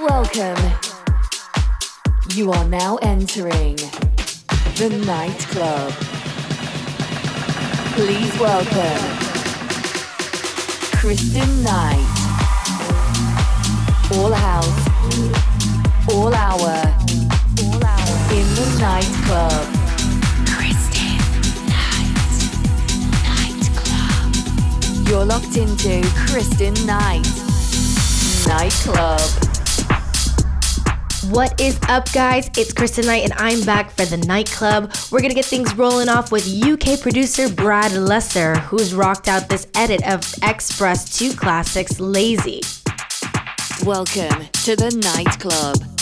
Welcome. You are now entering the nightclub. Please welcome Kristen Knight. All house, all hour, all hour in the nightclub. Kristen Knight, nightclub. You're locked into Kristen Knight, nightclub. What is up, guys? It's Kristen Knight, and I'm back for the nightclub. We're gonna get things rolling off with UK producer Brad Lesser, who's rocked out this edit of X-Press 2 Classics Lazy. Welcome to the nightclub.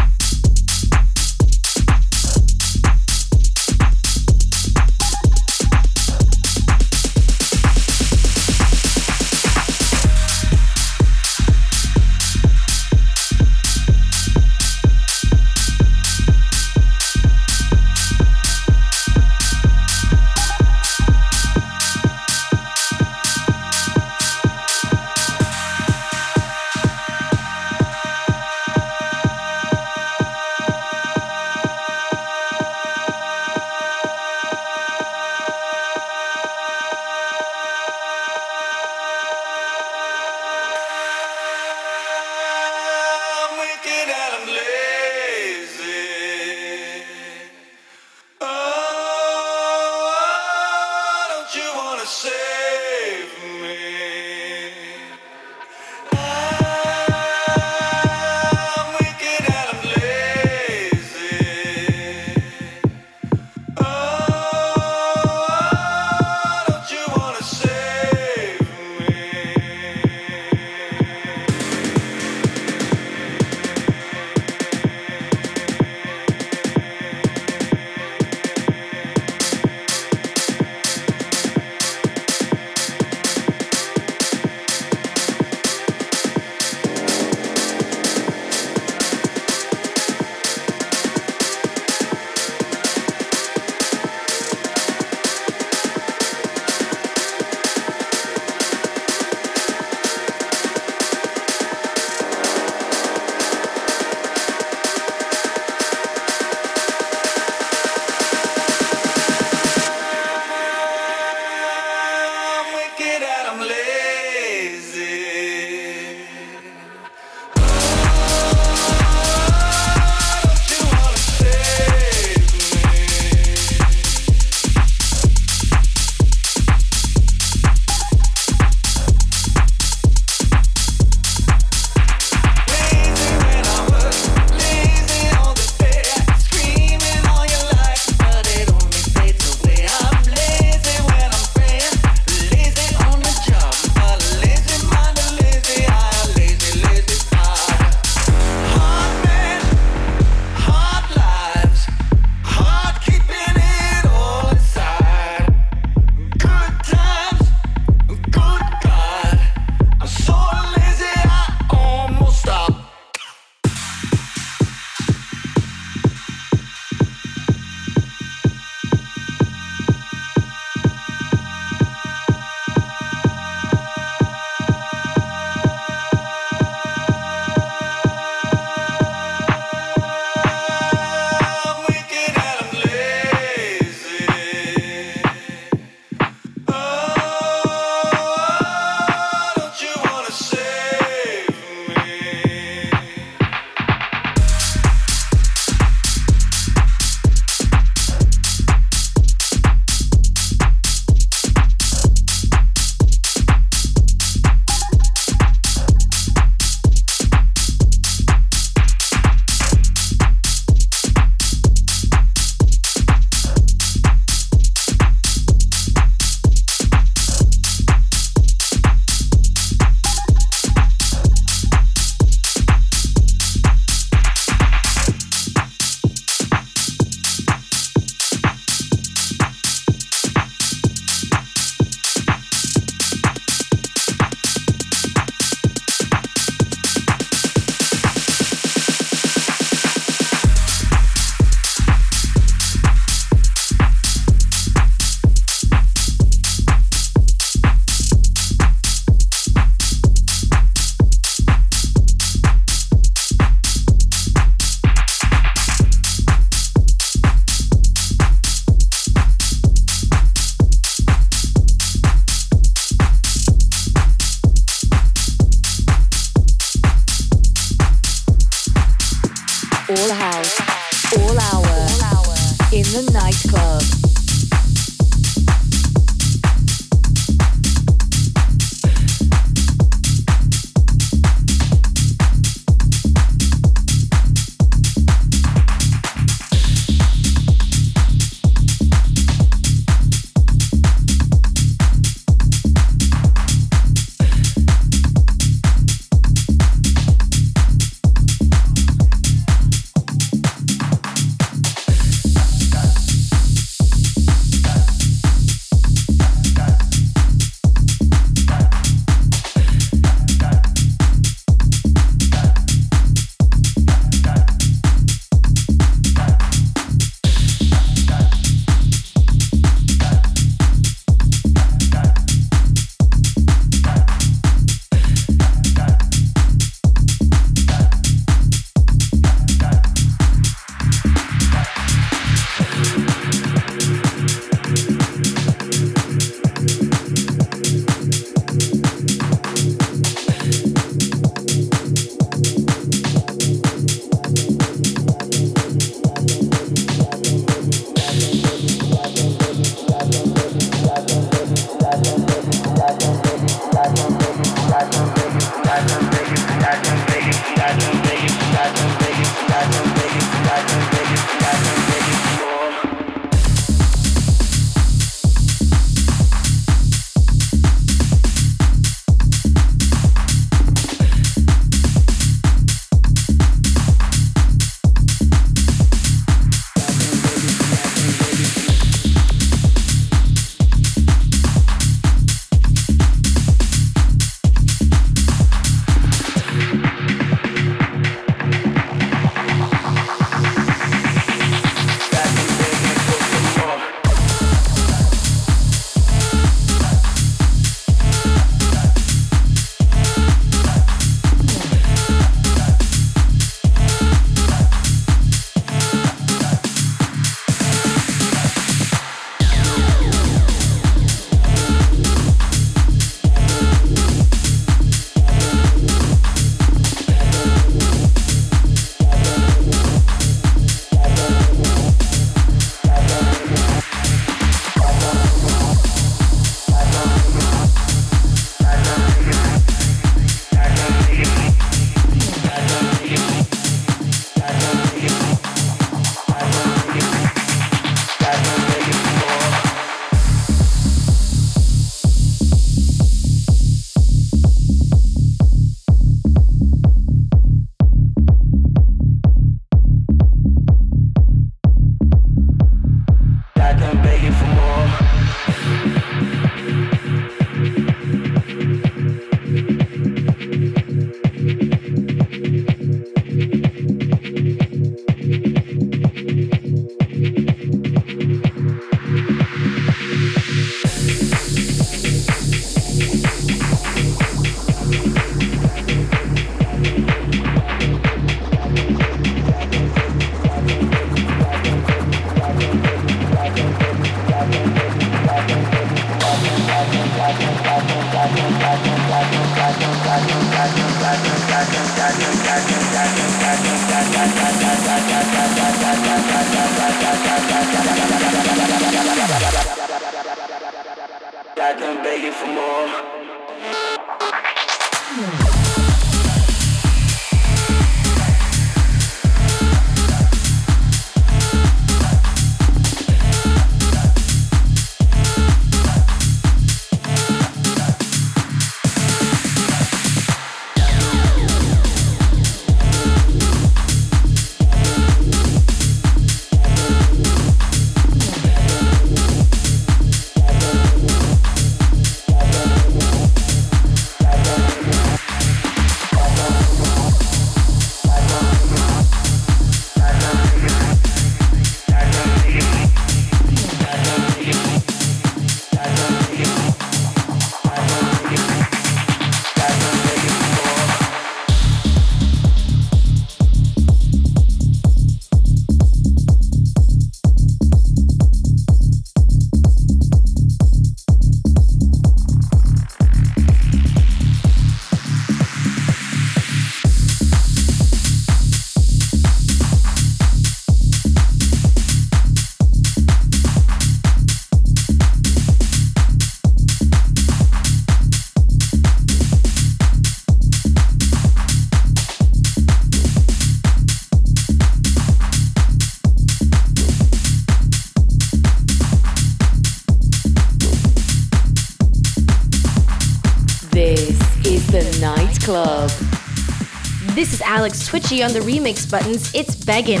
This is Alex Twitchy on the remix buttons. It's Beggin'.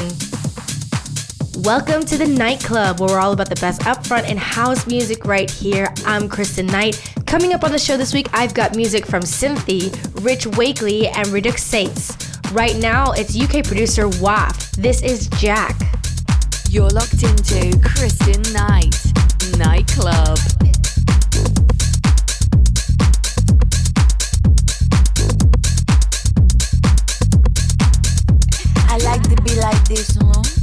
Welcome to the nightclub, where we're all about the best upfront and house music right here. I'm Kristen Knight. Coming up on the show this week, I've got music from Cynthia, Rich Wakley, and Redux Saints. Right now, it's UK producer WAF. This is Jack. You're locked into Kristen Knight, Nightclub. This, huh?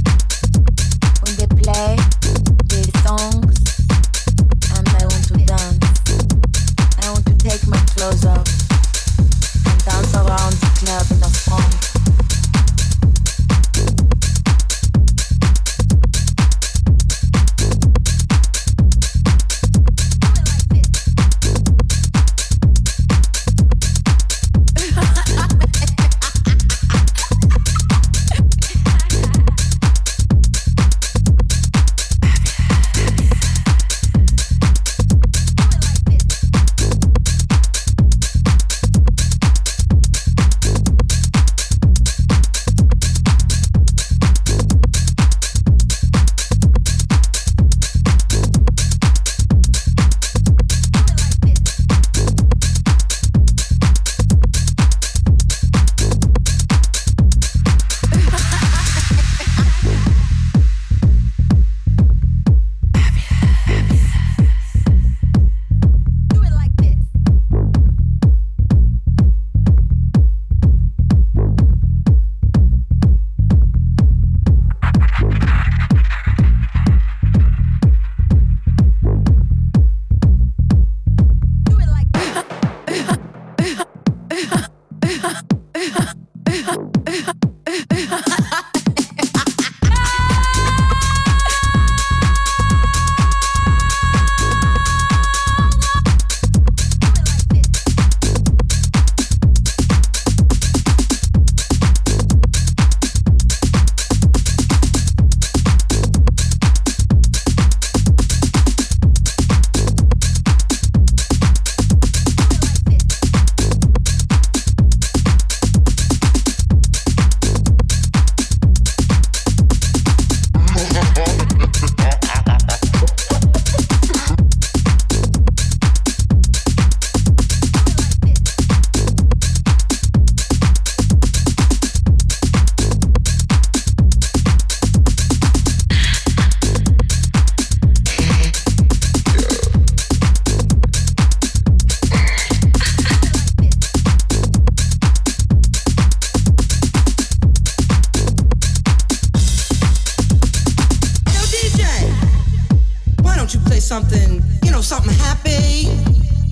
and you know something happy,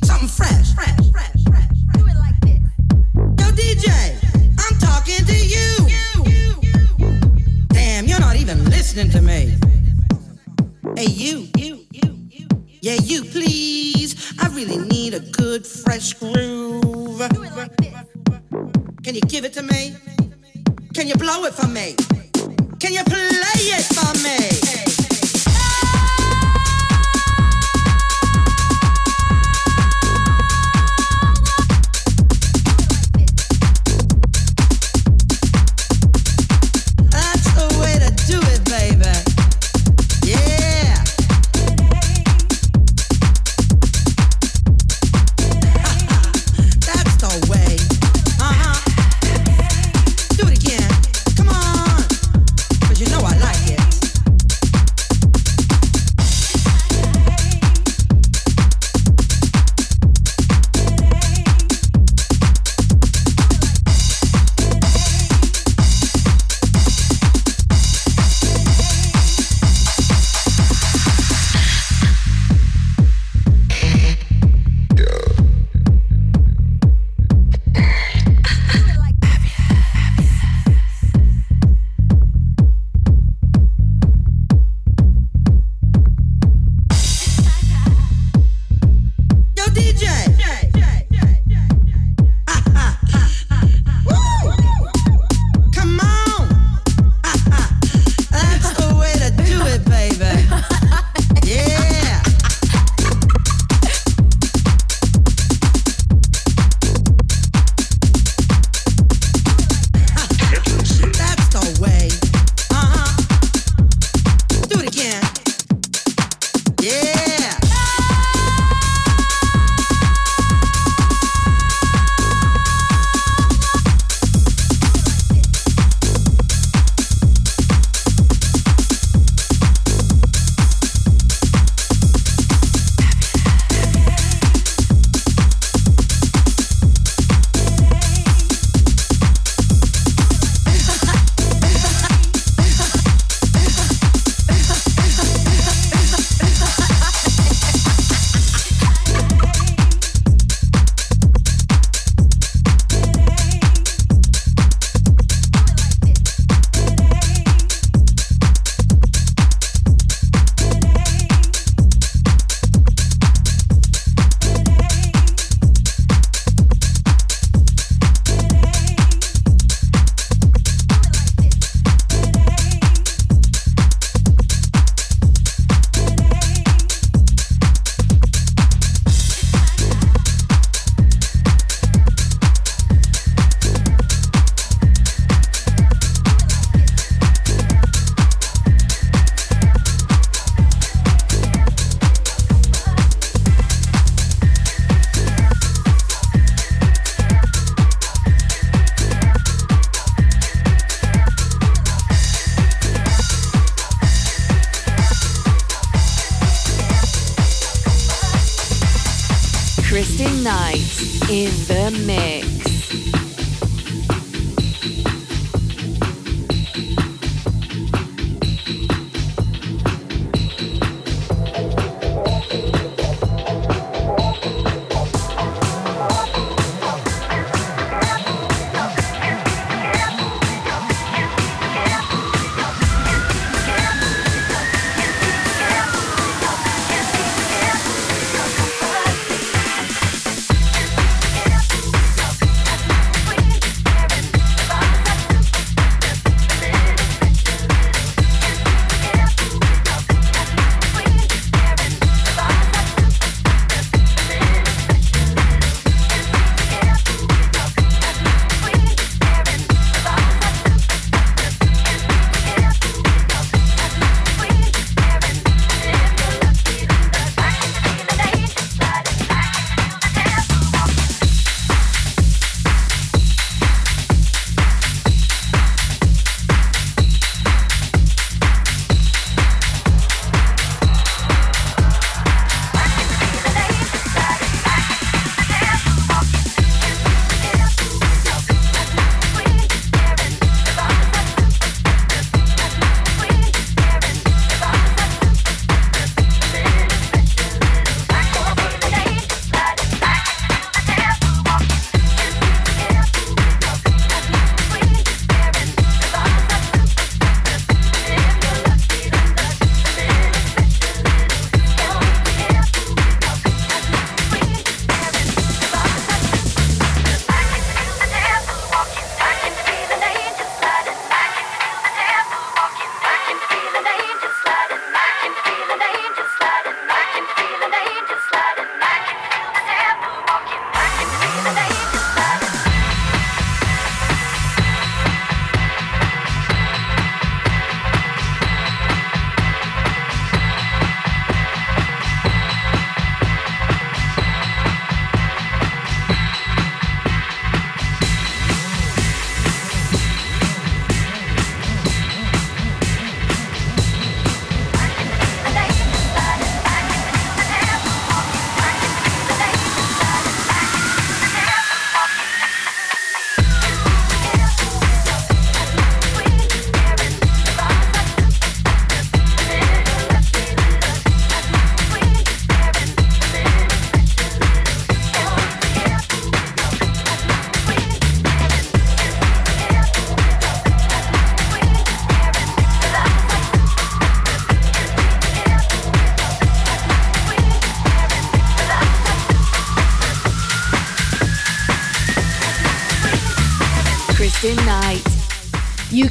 something fresh. fresh, fresh, fresh Do it like this. Yo, DJ, I'm talking to you. Damn, you're not even listening to me. Hey, you, you, you, yeah, you, please. I really need a good fresh groove. Like Can you give it to me? Can you blow it for me? Can you play it for me?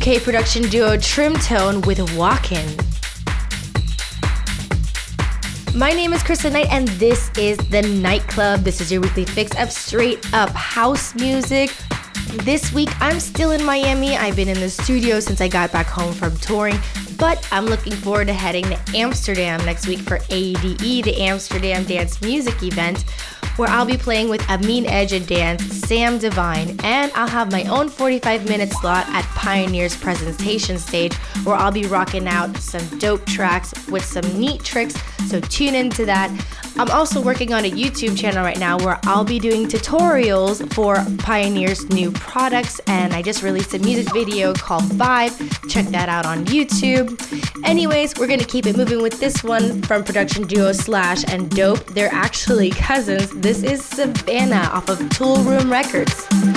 UK production duo Trimtone with Walkin'. My name is Kristen Knight, and this is The Nightclub. This is your weekly fix of straight up house music. This week, I'm still in Miami. I've been in the studio since I got back home from touring, but I'm looking forward to heading to Amsterdam next week for ADE, the Amsterdam Dance Music event where I'll be playing with Amine Edge and Dance, Sam Divine, and I'll have my own 45 minute slot at Pioneer's presentation stage where I'll be rocking out some dope tracks with some neat tricks, so tune into that. I'm also working on a YouTube channel right now where I'll be doing tutorials for Pioneer's new products, and I just released a music video called Vibe. Check that out on YouTube. Anyways, we're gonna keep it moving with this one from production duo Sllash and Doppe. They're actually cousins. This is Savannah off of Toolroom Records.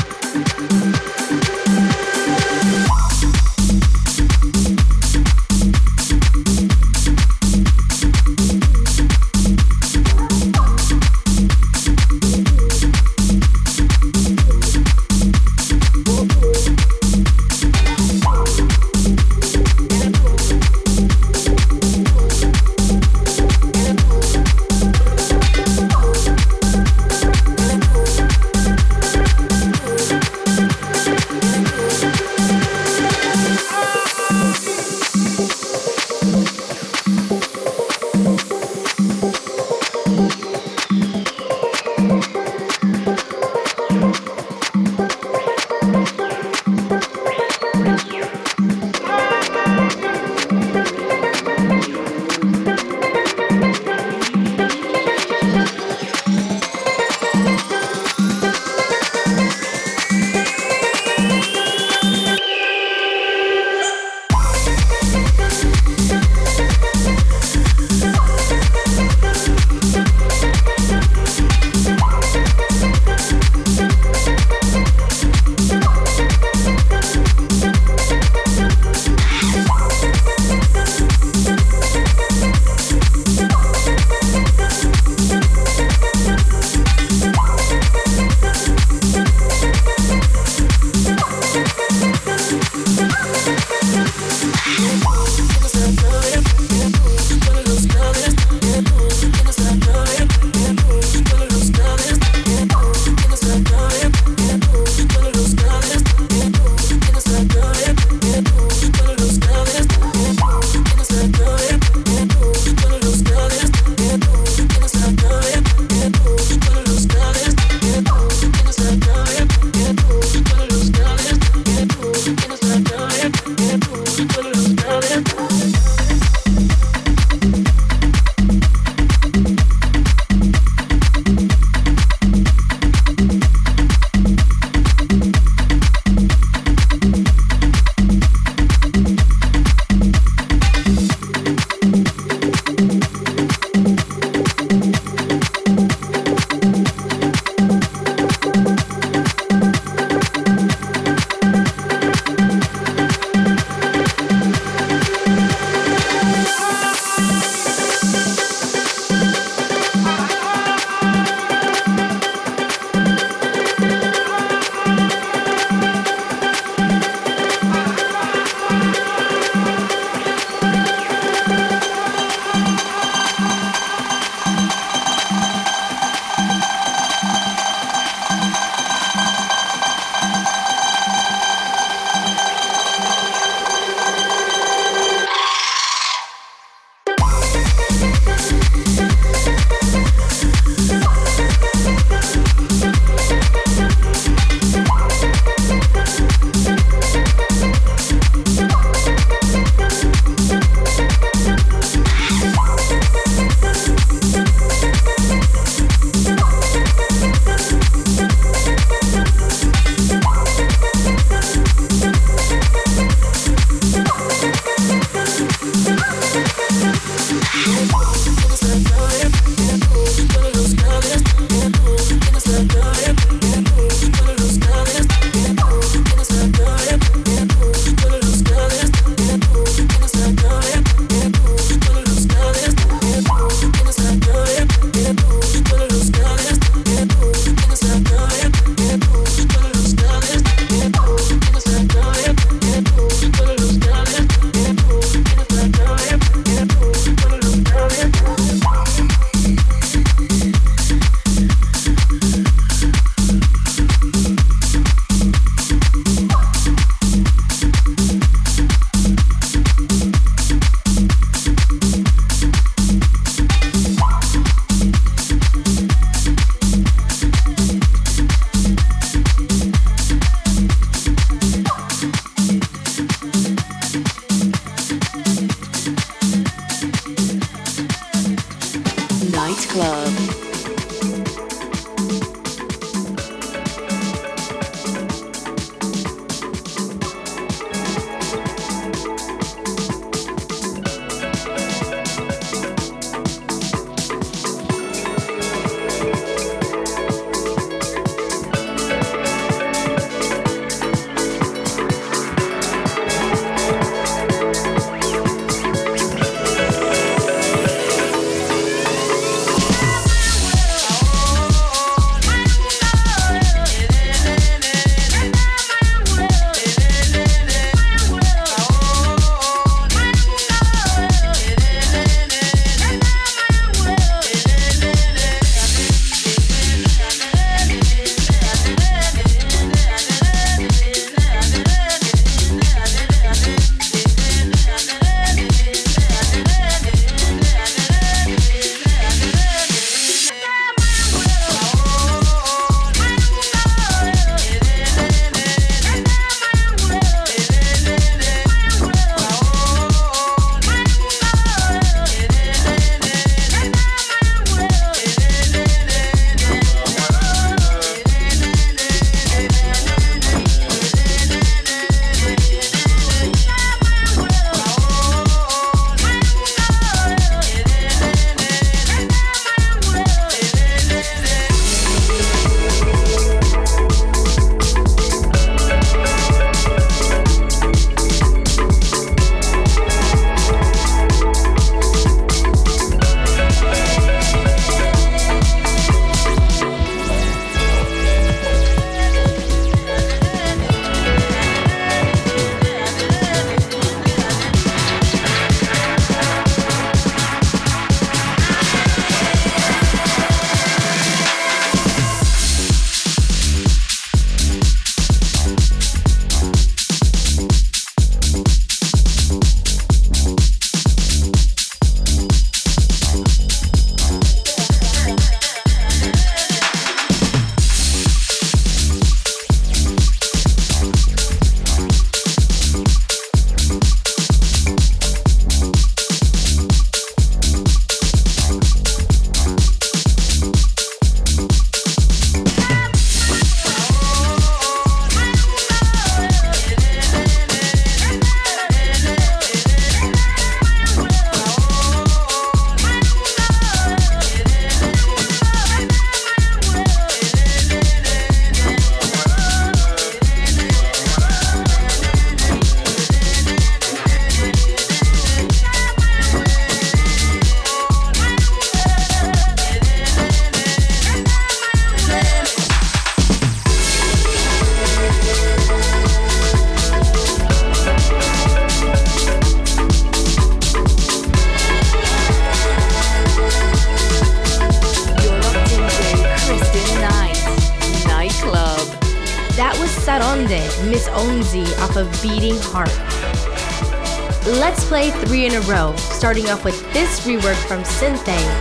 Starting off with this rework from Synthé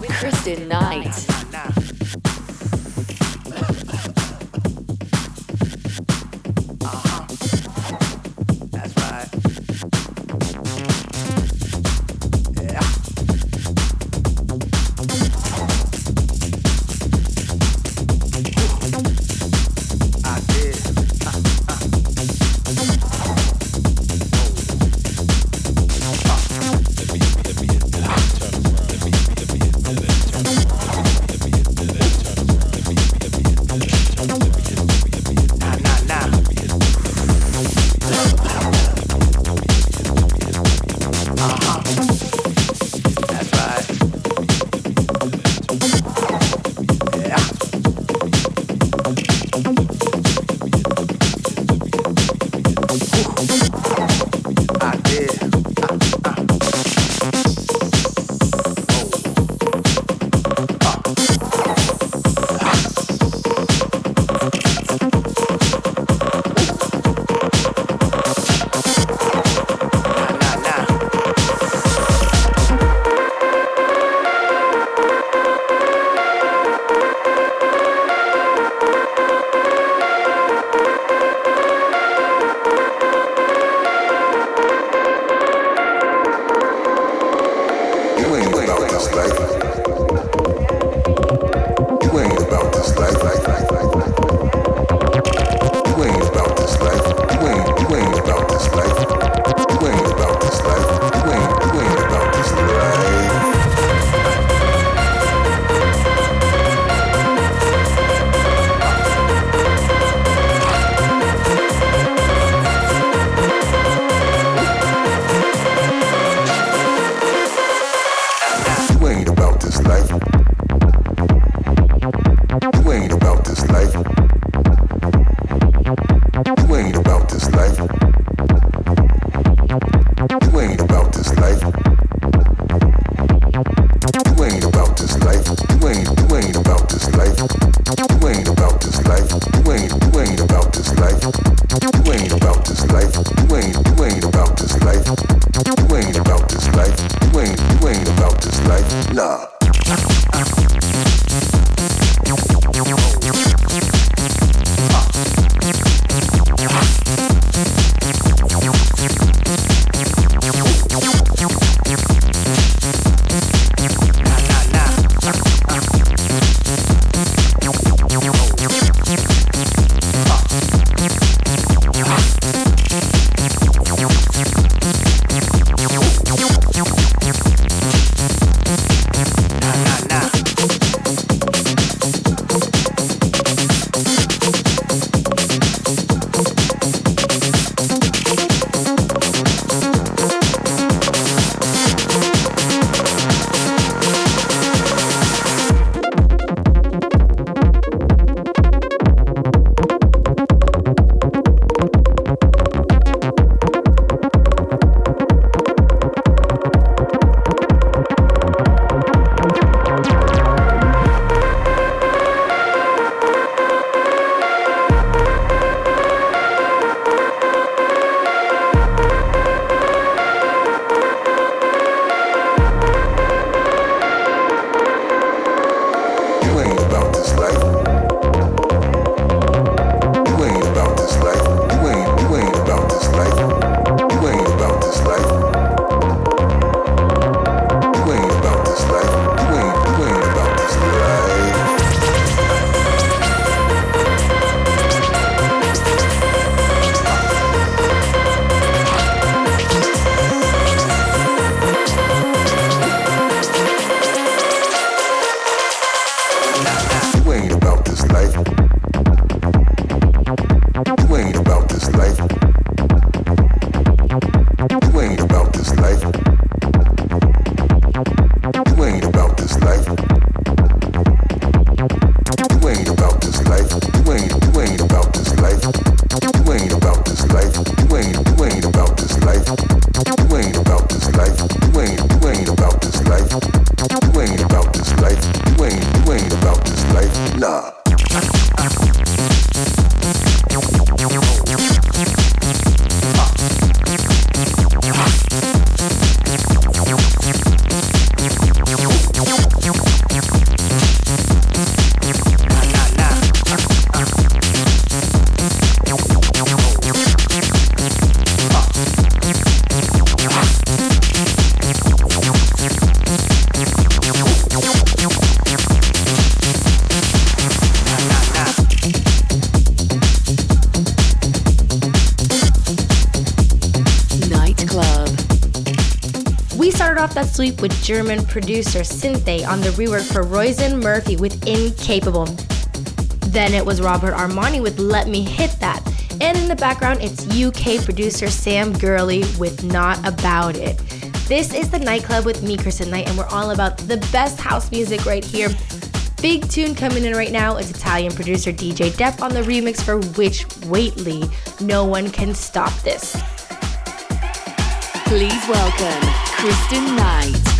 with Kristen Knight. off that sweep with German producer Synthé on the rework for Roisin Murphy with Incapable. Then it was Robert Armani with Let Me Hit That. And in the background, it's UK producer Sam Gurley with Not About It. This is the nightclub with me, Kristen Knight, and we're all about the best house music right here. Big tune coming in right now is Italian producer DJ Depp on the remix for Rich Wakley. No one can stop this. Please welcome Kristen Knight.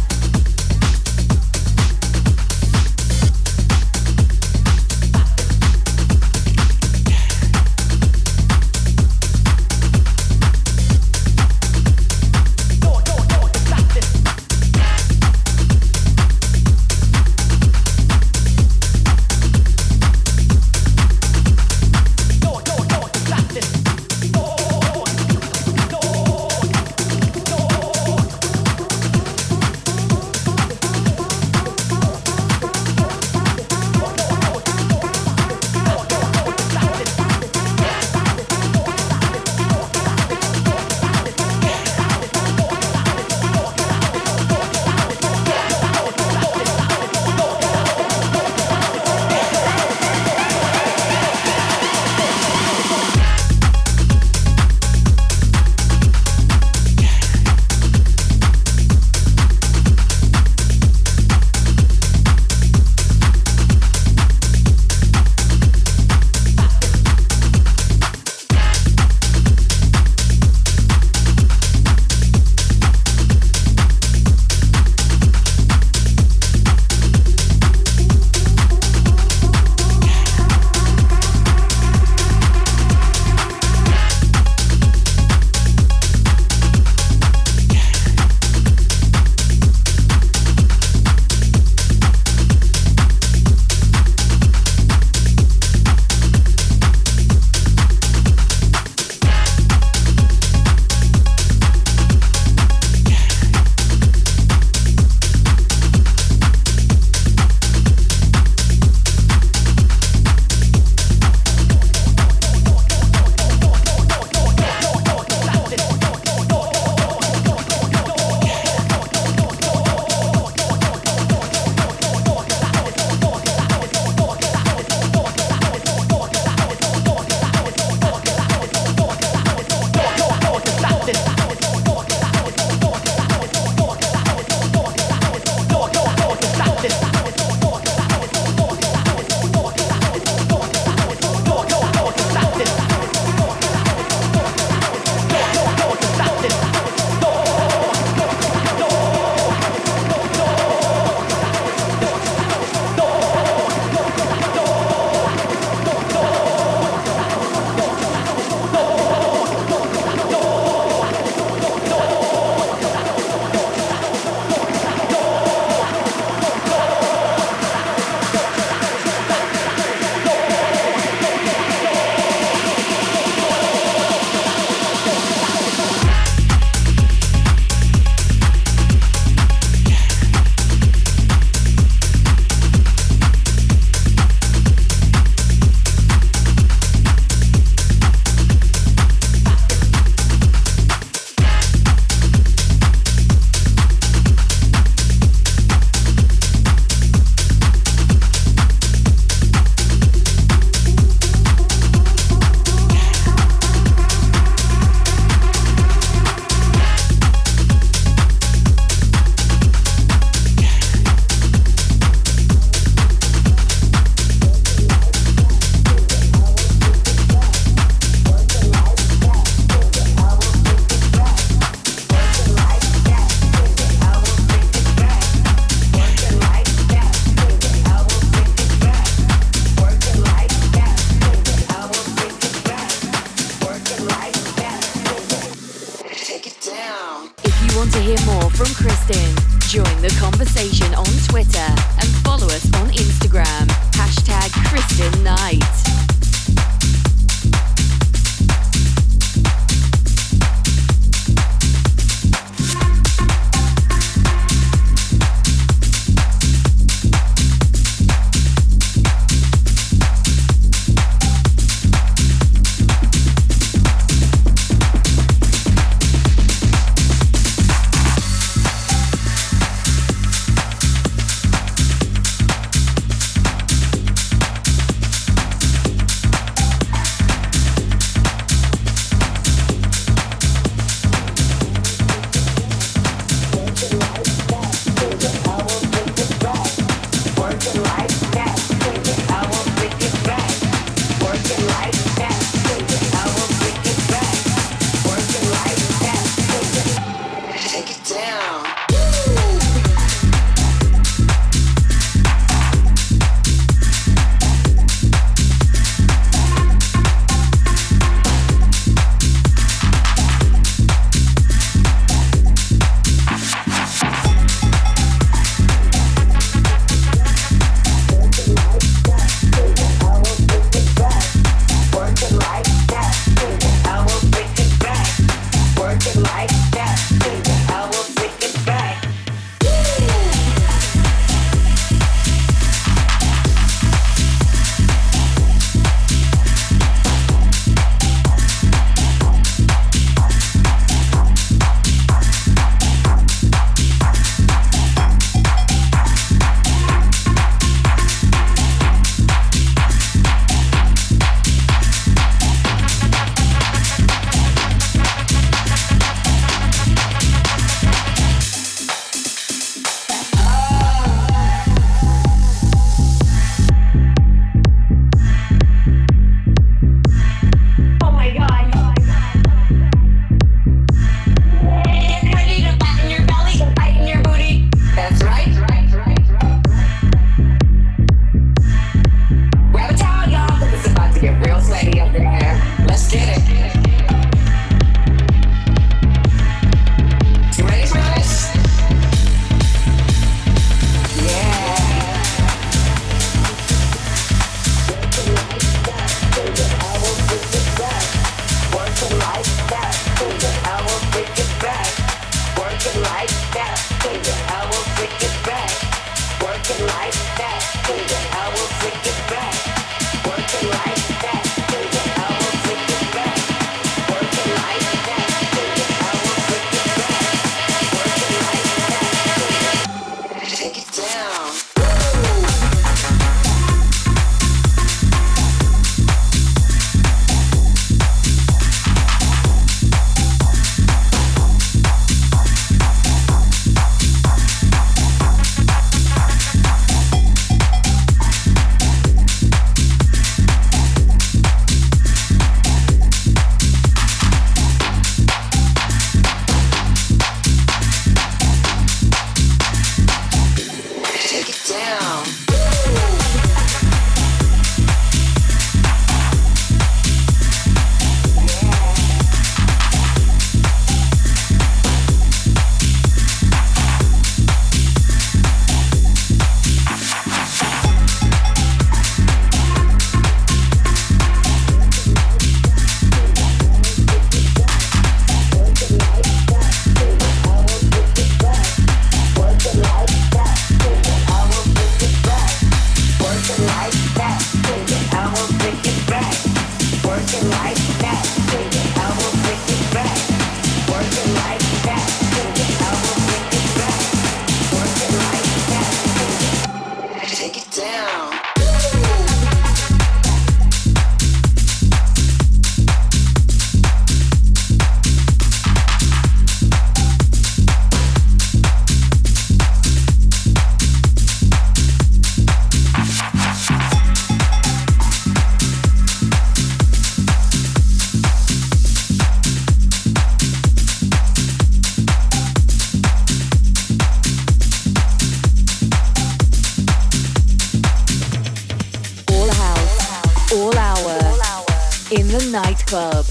In the nightclub.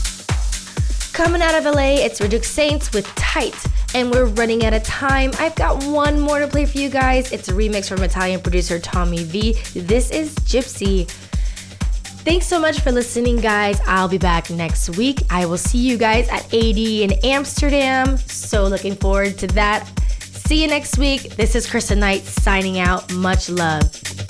Coming out of LA, it's Redux Saints with Tight, and we're running out of time. I've got one more to play for you guys. It's a remix from Italian producer Tommy V. This is Gypsy. Thanks so much for listening, guys. I'll be back next week. I will see you guys at AD in Amsterdam. So looking forward to that. See you next week. This is Kristen Knight signing out. Much love.